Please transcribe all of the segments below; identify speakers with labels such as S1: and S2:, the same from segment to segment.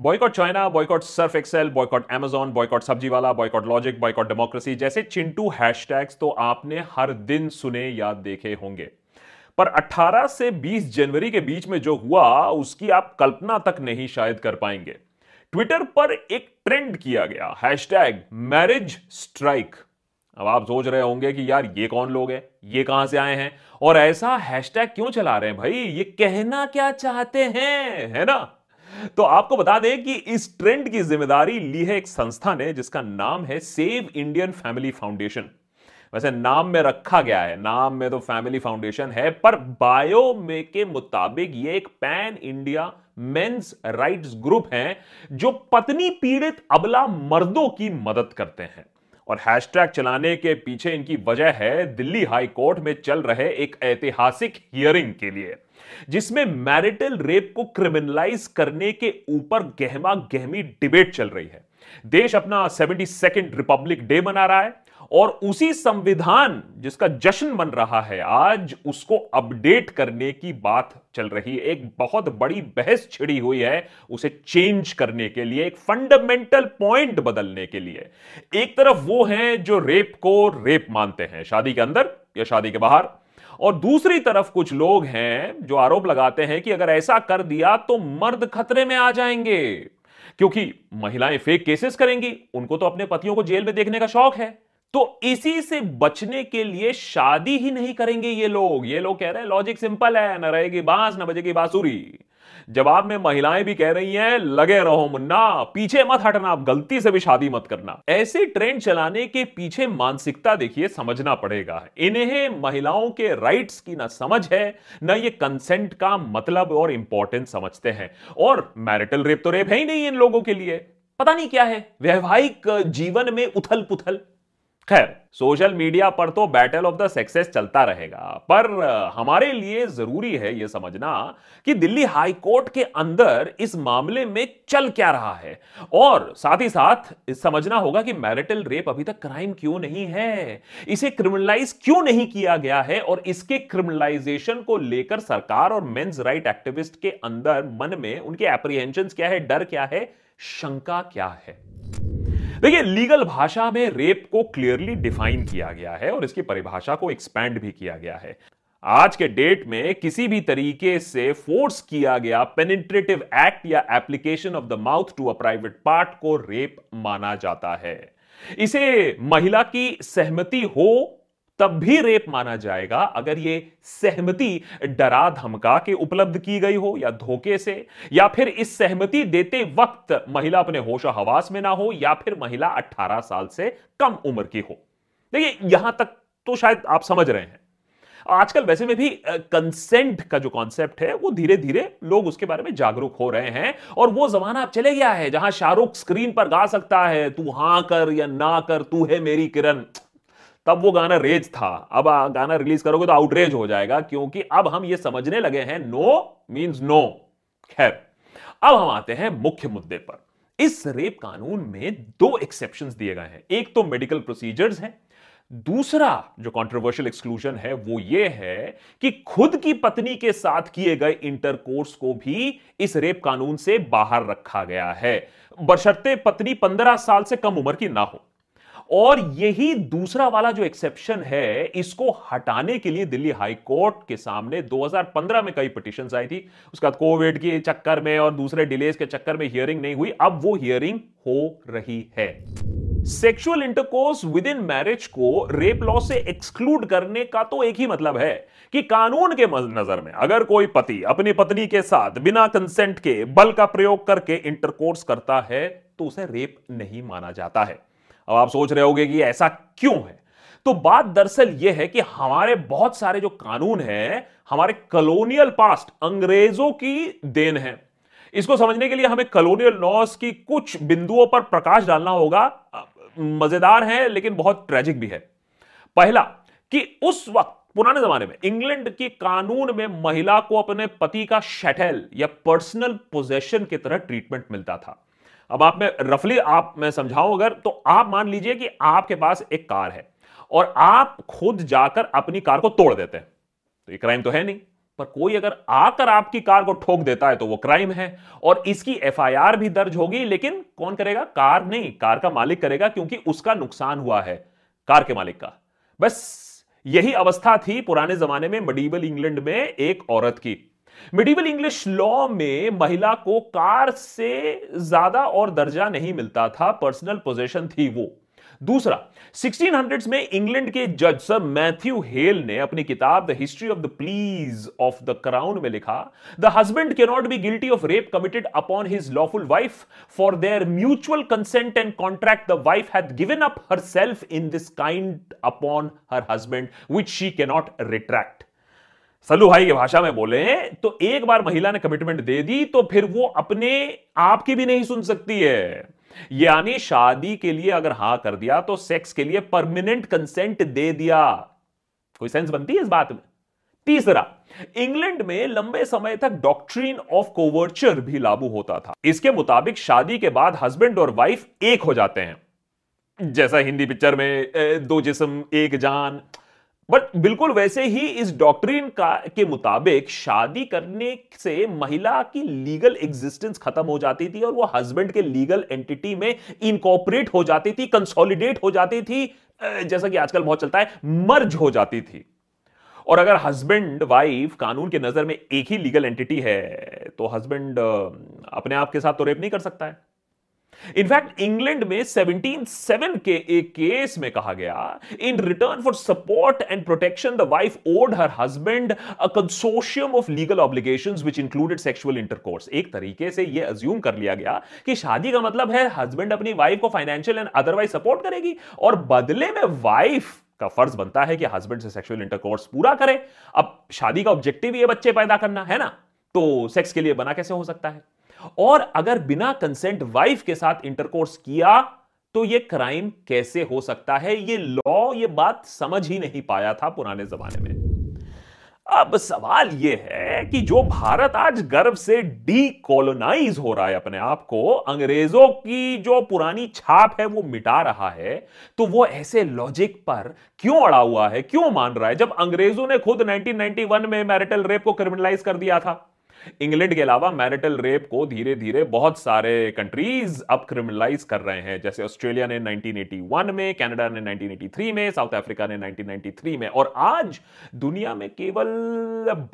S1: Boycott China boycott Surf Excel boycott Amazon boycott सब्ज़ी वाला boycott logic boycott democracy जैसे Chintu hashtags तो आपने हर दिन सुने या देखे होंगे। पर 18 से 20 जनवरी के बीच में जो हुआ, उसकी आप कल्पना तक नहीं शायद कर पाएँगे। ट्विटर पर एक ट्रेंड किया गया हैशटैग मैरिज स्ट्राइक अब आप सोच रहे होंगे कि यार, ये कौन लोग हैं? ये कहाँ से आए हैं? और ऐसा हैशटैग क्यों चला रहे हैं भाई? ये कहना क्या चाहते हैं? है ना? तो आपको बता दें कि इस ट्रेंड की ज़िम्मेदारी ली है एक संस्था ने, जिसका नाम है सेव इंडियन फैमिली फाउंडेशन। वैसे नाम में रखा गया है, नाम में तो फैमिली फाउंडेशन है, पर बायो में के मुताबिक ये एक pan India men's rights group है, जो पत्नी पीड़ित अबला मर्दों की मदद करते हैं। और हैशटैग चलाने के पीछे इनकी वजह है, दिल्ली हाई कोर्ट में चल रहे एक ऐतिहासिक हियरिंग के लिए। जिसमें मैरिटल रेप को क्रिमिनलाइज करने के ऊपर गहमा गहमी डिबेट चल रही है। देश अपना सेवेंटी सेकेंड रिपब्लिक डे मना रहा है और उसी संविधान जिसका जश्न बन रहा है आज, उसको अपडेट करने की बात चल रही है। एक बहुत बड़ी बहस छिड़ी हुई है उसे चेंज करने के लिए, एक फंडामेंटल पॉइंट बदलने के लिए। एक तरफ़ वो हैं जो रेप को रेप मानते हैं, शादी के अंदर या शादी के बाहर। और दूसरी तरफ़ कुछ लोग हैं जो आरोप लगाते हैं कि अगर ऐसा कर दिया तो मर्द खतरे में आ जाएँगे। क्योंकि महिलाएँ फेक केसेस करेंगी, उनको तो अपने पतियों को जेल में देखने का शौक है। तो इसी से बचने के लिए शादी ही नहीं करेंगे ये लोग। ये लोग कह रहे हैं लॉजिक सिंपल है, न रहेगी बाँस, न बजेगी बांसुरी। जवाब में महिलाएँ भी कह रही हैं, लगे रहो मुन्ना, पीछे मत हटना, आप गलती से भी शादी मत करना। ऐसे ट्रेंड चलाने के पीछे मानसिकता देखिए, समझना पड़ेगा। इन्हें महिलाओं के राइट्स की ना समझ है, ना ये कंसेंट का मतलब और इंपॉर्टेंस समझते हैं। और मैरिटल रेप तो रेप है ही नहीं इन लोगों के लिए। पता नहीं क्या है, वैवाहिक जीवन में उथल पुथल खैर, सोशल मीडिया पर तो बैटल ऑफ़ द सक्सेस चलता रहेगा। पर हमारे लिए ज़रूरी है यह समझना कि दिल्ली हाई कोर्ट के अंदर इस मामले में चल क्या रहा है। और साथ ही साथ समझना होगा कि मैरिटल रेप अभी तक क्राइम क्यों नहीं है? इसे क्रिमिनलाइज क्यों नहीं किया गया है? और इसके क्रिमिनलाइजेशन को लेकर सरकार और मेन्स राइट एक्टिविस्ट के अंदर मन में उनके एप्रीहेंशन क्या है? डर क्या है? शंका क्या है? देखिए, लीगल भाषा में रेप को क्लियरली डिफाइन किया गया है और इसकी परिभाषा को एक्सपैंड भी किया गया है। आज के डेट में किसी भी तरीके से फोर्स किया गया पेनिट्रेटिव एक्ट या application of the mouth to a private part को रेप माना जाता है। इसे महिला की सहमति हो तब भी रेप माना जाएगा अगर ये सहमति डरा धमका के उपलब्ध की गई हो या धोखे से, या फिर इस सहमति देते वक्त महिला अपने होश हवास में ना हो, या फिर महिला 18 साल से कम उम्र की हो। देखिए, यहाँ तक तो शायद आप समझ रहे हैं। आजकल वैसे में भी कंसेंट का जो कॉन्सेप्ट है, वो धीरे धीरे लोग उसके बारे में जागरूक हो रहे हैं, और वो जमाना अब चले गया है, जहाँ शाहरुख स्क्रीन पर गा सकता है, तू हाँ कर या ना कर, तू है मेरी किरण। तब वो गाना रेज था। अब गाना रिलीज़ करोगे तो आउटरेज हो जाएगा, क्योंकि अब हम ये समझने लगे हैं नो मींस नो खैर, अब हम आते हैं मुख्य मुद्दे पर। इस रेप कानून में दो एक्सेप्शन दिए गए हैं। एक तो मेडिकल प्रोसीजर्स हैं, दूसरा जो कंट्रोवर्शियल एक्सक्लूजन है, वो ये है कि खुद की पत्नी के साथ किए गए इंटरकोर्स को भी इस रेप कानून से बाहर रखा गया है। बशर्ते पत्नी पंद्रह साल से कम उम्र की ना हो। और यही दूसरा वाला जो एक्सेप्शन है, इसको हटाने के लिए दिल्ली हाई कोर्ट के सामने 2015 में कई पिटिशन आई थी। उसके बाद कोविड के चक्कर में और दूसरे डिलेज के चक्कर में हियरिंग नहीं हुई। अब वो हियरिंग हो रही है। Sexual intercourse within marriage को रेप लॉ से एक्सक्लूड करने का तो एक ही मतलब है कि कानून के नज़र में अगर कोई पति अपनी पत्नी के साथ बिना कंसेंट के बल का प्रयोग करके इंटरकोर्स करता है तो उसे रेप नहीं माना जाता है। अब आप सोच रहे होगे कि ऐसा क्यों है? तो बात दरअसल यह है कि हमारे बहुत सारे जो कानून हैं, हमारे कलोनियल पास्ट अंग्रेज़ों की देन है। इसको समझने के लिए हमें कलोनियल लॉस की कुछ बिंदुओं पर प्रकाश डालना होगा। मज़ेदार है, लेकिन बहुत ट्रेजिक भी है। पहला, कि उस वक्त, पुराने जमाने में, इंग्लैंड के कानून में महिला को अपने पति का शटल या पर्सनल पोजेशन की तरह ट्रीटमेंट मिलता था। अब आप में रफली आप मैं समझाऊं अगर तो आप मान लीजिए कि आपके पास एक कार है और आप खुद जाकर अपनी कार को तोड़ देते हैं। तो ये क्राइम तो है नहीं। पर कोई अगर आकर आपकी कार को ठोक देता है तो वो क्राइम है और इसकी एफआईआर भी दर्ज होगी, लेकिन कौन करेगा? कार नहीं, कार का मालिक करेगा क्योंकि उसका नुकसान हुआ है कार के मालिक का। बस यही अवस्था थी पुराने जमाने में मडीबल इंग्लैंड में एक औरत की। मिडिवल इंग्लिश लॉ में महिला को कार से ज़्यादा और दर्जा नहीं मिलता था पर्सनल पोजेशन थी वो। दूसरा 1600s में इंग्लैंड के जज सर मैथ्यू हेल ने अपनी किताब the history of the pleas of the crown में लिखा the husband can not be guilty of rape committed upon his lawful wife for their mutual consent and contract the wife had given up herself in this kind upon her husband which she cannot retract Sallu भाई की भाषा में बोले तो एक बार महिला ने commitment दे दी तो फिर वो अपने आप की भी नहीं सुन सकती है। यानी शादी के लिए अगर हाँ कर दिया तो सेक्स के लिए परमानेंट कंसेंट दे दिया। कोई सेंस बनती है इस बात में? तीसरा, इंग्लैंड में लंबे समय तक डॉक्ट्रीन ऑफ़ कोवर्चर भी लागू होता था। इसके मुताबिक शादी के बाद हस्बैंड और वाइफ एक हो जाते हैं। जैसा हिंदी पिक्चर में दो जिस्म, एक जान। बट बिल्कुल वैसे ही इस डॉक्ट्रिन का, के मुताबिक शादी करने से महिला की लीगल एग्जिस्टेंस खत्म हो जाती थी और वो हस्बैंड के लीगल एंटिटी में इनकॉपरेट हो जाती थी कंसोलिडेट हो जाती थी जैसा कि आजकल बहुत चलता है मर्ज हो जाती थी। और अगर हस्बैंड वाइफ कानून के नज़र में एक ही लीगल एंटिटी है तो हस्बैंड अपने आप के साथ तो रेप नहीं कर सकता है। इनफैक्ट इंग्लैंड में 1707 के एक केस में कहा गया in return for support and protection the wife owed her husband a consortium of legal obligations which included sexual intercourse एक तरीके से यह अज्यूम कर लिया गया कि शादी का मतलब है हस्बैंड अपनी वाइफ को फाइनेंशियल एंड अदरवाइज़ सपोर्ट करेगी और बदले में वाइफ का फ़र्ज़ बनता है कि हस्बैंड से सेक्सुअल इंटरकोर्स पूरा करे। अब शादी का ऑब्जेक्टिव ये बच्चे पैदा करना, है ना? तो सेक्स के लिए बना कैसे हो सकता है? और अगर बिना कंसेंट वाइफ के साथ इंटरकोर्स किया तो यह क्राइम कैसे हो सकता है? ये लॉ ये बात समझ ही नहीं पाया था पुराने जमाने में। अब सवाल यह है कि जो भारत आज गर्व से डीकोलोनाइज हो रहा है अपने आप को, अंग्रेज़ों की जो पुरानी छाप है वो मिटा रहा है तो वो ऐसे लॉजिक पर क्यों अड़ा हुआ है? क्यों मान रहा है? जब अंग्रेज़ों ने खुद 1991 में मैरिटल रेप को क्रिमिनलाइज कर दिया था। इंग्लैंड के अलावा मैरिटल रेप को धीरे धीरे बहुत सारे कंट्रीज़ अब क्रिमिनलाइज कर रहे हैं। जैसे ऑस्ट्रेलिया ने 1981 में, कनाडा ने 1983 में, साउथ अफ्रीका ने 1993 में। और आज दुनिया में केवल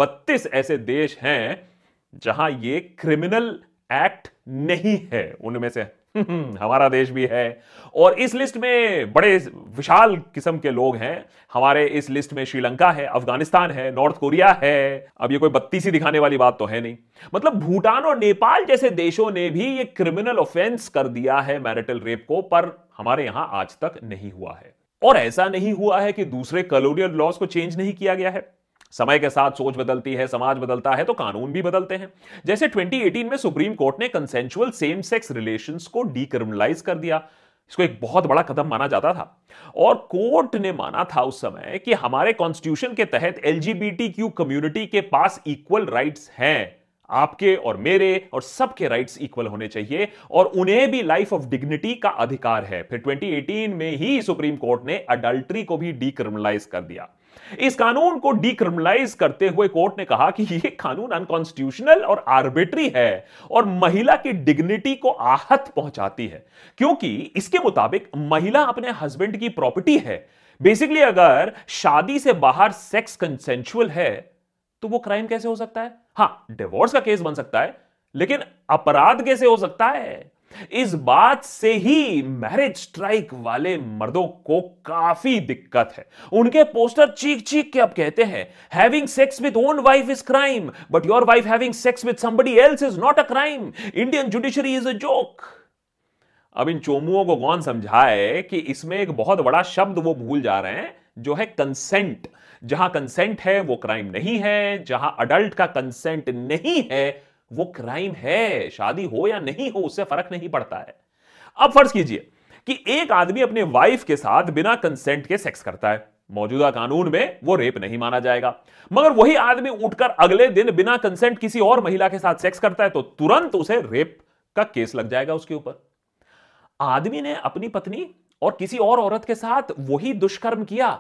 S1: 32 ऐसे देश हैं जहाँ ये क्रिमिनल एक्ट नहीं है। उनमें से हमारा देश भी है। और इस लिस्ट में बड़े विशाल किस्म के लोग हैं। हमारे इस लिस्ट में श्रीलंका है, अफ़गानिस्तान है, नॉर्थ कोरिया है। अब ये कोई बत्ती सी दिखाने वाली बात तो है नहीं। मतलब भूटान और नेपाल जैसे देशों ने भी ये क्रिमिनल ऑफेंस कर दिया है मैरिटल रेप को, पर हमारे यहाँ आज तक नहीं हुआ है। और ऐसा नहीं हुआ है कि दूसरे कलोनियल लॉज को चेंज नहीं किया गया है। समय के साथ सोच बदलती है, समाज बदलता है तो कानून भी बदलते हैं। जैसे 2018 में सुप्रीम कोर्ट ने कंसेंचुअल सेम सेक्स रिलेशंस को डीक्रिमिनलाइज कर दिया। इसको एक बहुत बड़ा कदम माना जाता था। और कोर्ट ने माना था उस समय कि हमारे कॉन्स्टिट्यूशन के तहत एलजीबीटी क्यू कम्युनिटी के पास इक्वल राइट्स हैं। आपके और मेरे और सबके राइट्स इक्वल होने चाहिए और उन्हें भी लाइफ ऑफ़ डिग्निटी का अधिकार है। फिर 2018 में ही सुप्रीम कोर्ट ने अडल्ट्री को भी डीक्रिमिनलाइज कर दिया। इस कानून को डिक्रिमिनलाइज करते हुए कोर्ट ने कहा कि यह कानून अनकॉन्स्टिट्यूशनल और आर्बिट्री है और महिला की डिग्निटी को आहत पहुंचाती है। क्योंकि इसके मुताबिक महिला अपने हस्बैंड की प्रॉपर्टी है। बेसिकली अगर शादी से बाहर सेक्स कंसेंचुअल है तो वो क्राइम कैसे हो सकता है? हाँ डिवोर्स का केस बन सकता है, लेकिन अपराध कैसे हो सकता है? इस बात से ही मैरिज स्ट्राइक वाले मर्दों को काफ़ी दिक्कत है। उनके पोस्टर चीख चीख के अब कहते हैं having sex with own wife is crime but your wife having sex with somebody else is not a crime Indian judiciary is a joke अब इन चोमुओं को कौन समझाए कि इसमें एक बहुत बड़ा शब्द वो भूल जा रहे हैं, जो है कंसेंट जहाँ कंसेंट है, वो क्राइम नहीं है, जहाँ अडल्ट का कंसेंट नहीं है वो क्राइम है, शादी हो या नहीं हो, उससे फ़र्क नहीं पड़ता है। अब फ़र्ज़ कीजिए कि एक आदमी अपने वाइफ के साथ बिना कंसेंट के सेक्स करता है। मौजूदा कानून में वो रेप नहीं माना जाएगा। मगर वही आदमी उठकर अगले दिन बिना कंसेंट किसी और महिला के साथ सेक्स करता है तो तुरंत उसे रेप का केस लग जाएगा उसके ऊपर। आदमी ने अपनी पत्नी और किसी और औरत के साथ वही दुष्कर्म किया,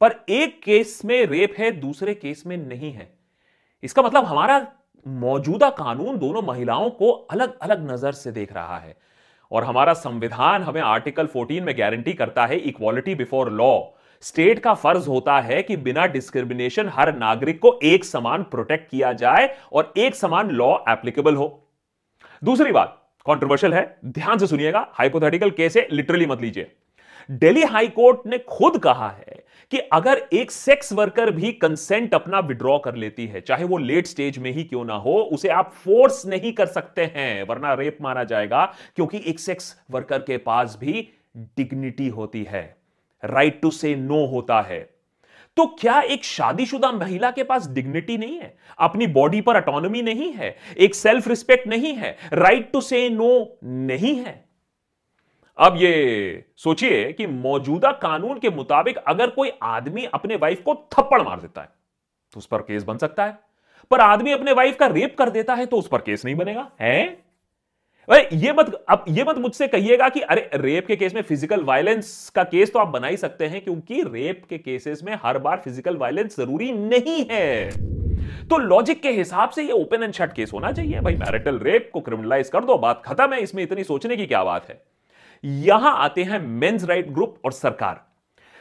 S1: पर एक केस में रेप है, दूसरे केस में नहीं है। इसका मतलब हमारा मौजूदा कानून दोनों महिलाओं को अलग अलग नज़र से देख रहा है। और हमारा संविधान हमें आर्टिकल 14 में गारंटी करता है इक्वालिटी बिफोर लॉ स्टेट का फ़र्ज़ होता है कि बिना डिस्क्रिमिनेशन हर नागरिक को एक समान प्रोटेक्ट किया जाए और एक समान लॉ एप्लीकेबल हो। दूसरी बात कॉन्ट्रोवर्शियल है। ध्यान से सुनिएगा हाइपोथेटिकल केस है लिटरली मत लीजिए। दिल्ली हाई कोर्ट ने खुद कहा है कि अगर एक सेक्स वर्कर भी कंसेंट अपना विड्रॉ कर लेती है, चाहे वो लेट स्टेज में ही क्यों ना हो, उसे आप फोर्स नहीं कर सकते हैं, वरना रेप माना जाएगा, क्योंकि एक सेक्स वर्कर के पास भी डिग्निटी होती है राइट टू से नो होता है। तो क्या एक शादीशुदा महिला के पास डिग्निटी नहीं है? अपनी बॉडी पर ऑटोनॉमी नहीं है, एक सेल्फ रिस्पेक्ट नहीं है राइट टू से नो नहीं है। अब ये सोचिए कि मौजूदा कानून के मुताबिक अगर कोई आदमी अपने वाइफ को थप्पड़ मार देता है तो उस पर केस बन सकता है। पर आदमी अपने वाइफ का रेप कर देता है तो उस पर केस नहीं बनेगा, है? ये मत, अब ये मत मुझसे कहिएगा कि अरे रेप के केस में फ़िज़िकल वायलेंस का केस तो आप बना ही सकते हैं, क्योंकि रेप के केसेस में हर बार फ़िज़िकल वायलेंस ज़रूरी नहीं है। तो लॉजिक के हिसाब से ये ओपन एंड शट केस होना चाहिए। भाई मैरिटल रेप को क्रिमिनलाइज कर दो, बात खत्म है, इसमें इतनी सोचने की क्या बात है? यहाँ आते हैं मेंस राइट ग्रुप और सरकार।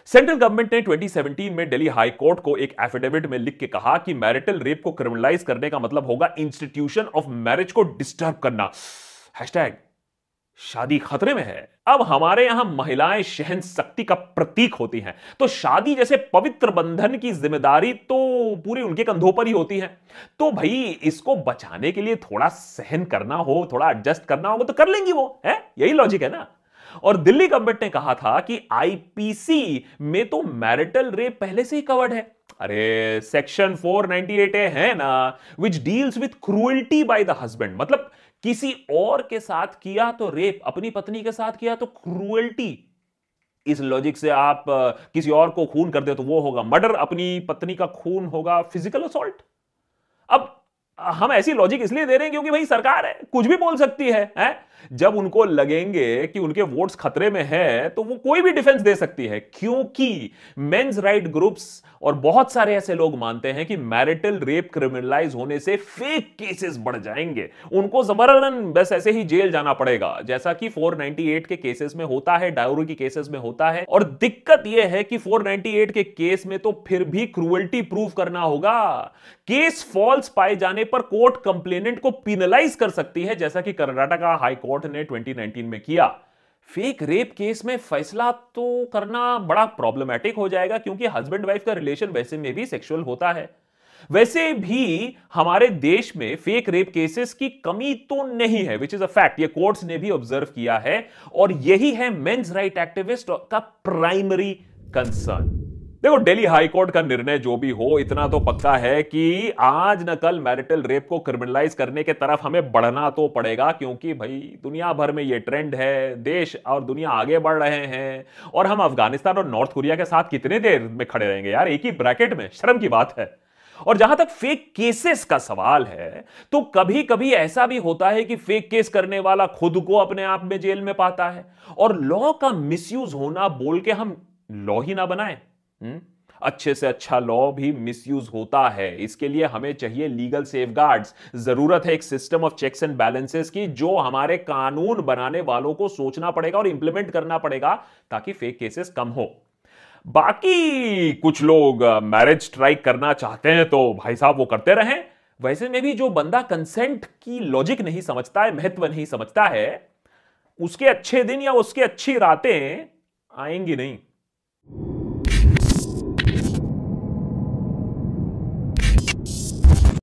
S1: सेंट्रल गवर्नमेंट ने 2017 में दिल्ली हाई कोर्ट को एक एफिडेविट में लिख के कहा कि मैरिटल रेप को क्रिमिनलाइज करने का मतलब होगा इंस्टीट्यूशन ऑफ़ मैरिज को डिस्टर्ब करना। हैशटैग शादी खतरे में है। अब हमारे यहाँ महिलाएँ सहन शक्ति का प्रतीक होती हैं। तो शादी जैसे पवित्र बंधन की ज़िम्मेदारी तो पूरी उनके कंधों पर ही होती है। तो भाई, इसको बचाने के लिए थोड़ा सहन करना हो, थोड़ा एडजस्ट करना हो तो कर लेंगी वो, है? यही लॉजिक है ना? और दिल्ली गवर्नमेंट ने कहा था कि आईपीसी में तो मैरिटल रेप पहले से ही कवर्ड है। अरे सेक्शन 498 ए है ना which deals with cruelty by the husband मतलब किसी और के साथ किया तो रेप अपनी पत्नी के साथ किया तो क्रूअल्टी इस लॉजिक से आप किसी और को खून कर दे तो वो होगा मर्डर अपनी पत्नी का खून होगा फ़िज़िकल असोल्ट अब हम ऐसी लॉजिक इसलिए दे रहे हैं क्योंकि भाई सरकार है कुछ भी बोल सकती है, है? जब उनको लगेंगे कि उनके वोट्स खतरे में है तो वो कोई भी डिफेंस दे सकती है, क्योंकि मेंस राइट ग्रुप्स और बहुत सारे ऐसे लोग मानते हैं कि मैरिटल रेप क्रिमिनलाइज होने से फेक केसेस बढ़ जाएँगे। उनको जबरन बस ऐसे ही जेल जाना पड़ेगा, जैसा कि 498 के केसेस में होता है, डायोरी के केसेस में होता है। और दिक्कत यह है कि 498 के केस में तो फिर भी क्रूअल्टी प्रूव करना होगा। केस फॉल्स पाए जाने पर कोर्ट कंप्लेनेंट को पिनलाइज कर सकती है, जैसा कि कर्नाटका हाई कोर्ट ने 2019 में किया। फेक रेप केस में फैसला तो करना बड़ा प्रॉब्लमेटिक हो जाएगा क्योंकि हस्बैंड वाइफ का रिलेशन वैसे में भी सेक्सुअल होता है। वैसे भी हमारे देश में फेक रेप केसेस की कमी तो नहीं है विच इज़ अ फैक्ट ये कोर्ट्स ने भी ऑब्ज़र्व किया है और यही है मेंस राइट एक्टिविस्ट का प्राइमरी कंसर्न देखो दिल्ली हाईकोर्ट का निर्णय जो भी हो, इतना तो पक्का है कि आज न कल मैरिटल रेप को क्रिमिनलाइज करने के तरफ़ हमें बढ़ना तो पड़ेगा, क्योंकि भाई, दुनिया भर में ये ट्रेंड है, देश और दुनिया आगे बढ़ रहे हैं, और हम अफ़गानिस्तान और नॉर्थ कोरिया के साथ कितने देर में खड़े रहेंगे? यार, एक ही ब्रैकेट में, शर्म की बात है। और जहाँ तक फेक केसेस का सवाल है तो कभी कभी ऐसा भी होता है कि फेक केस करने वाला खुद को अपने आप में जेल में पाता है, और लॉ का मिसयूज होना बोल के हम लॉ ही ना बनाएँ। हम्म? अच्छे से अच्छा लॉ भी मिसयूज होता है। इसके लिए हमें चाहिए लीगल सेफगार्ड्स ज़रूरत है एक system of checks and balances की, जो हमारे कानून बनाने वालों को सोचना पड़ेगा और इंप्लीमेंट करना पड़ेगा, ताकि फेक केसेस कम हो। बाकी कुछ लोग मैरिज स्ट्राइक करना चाहते हैं तो भाई साहब वो करते रहें। वैसे में भी जो बंदा कंसेंट की लॉजिक नहीं समझता है, महत्व नहीं समझता है, उसके अच्छे दिन या उसके अच्छी रातें आएँगी नहीं।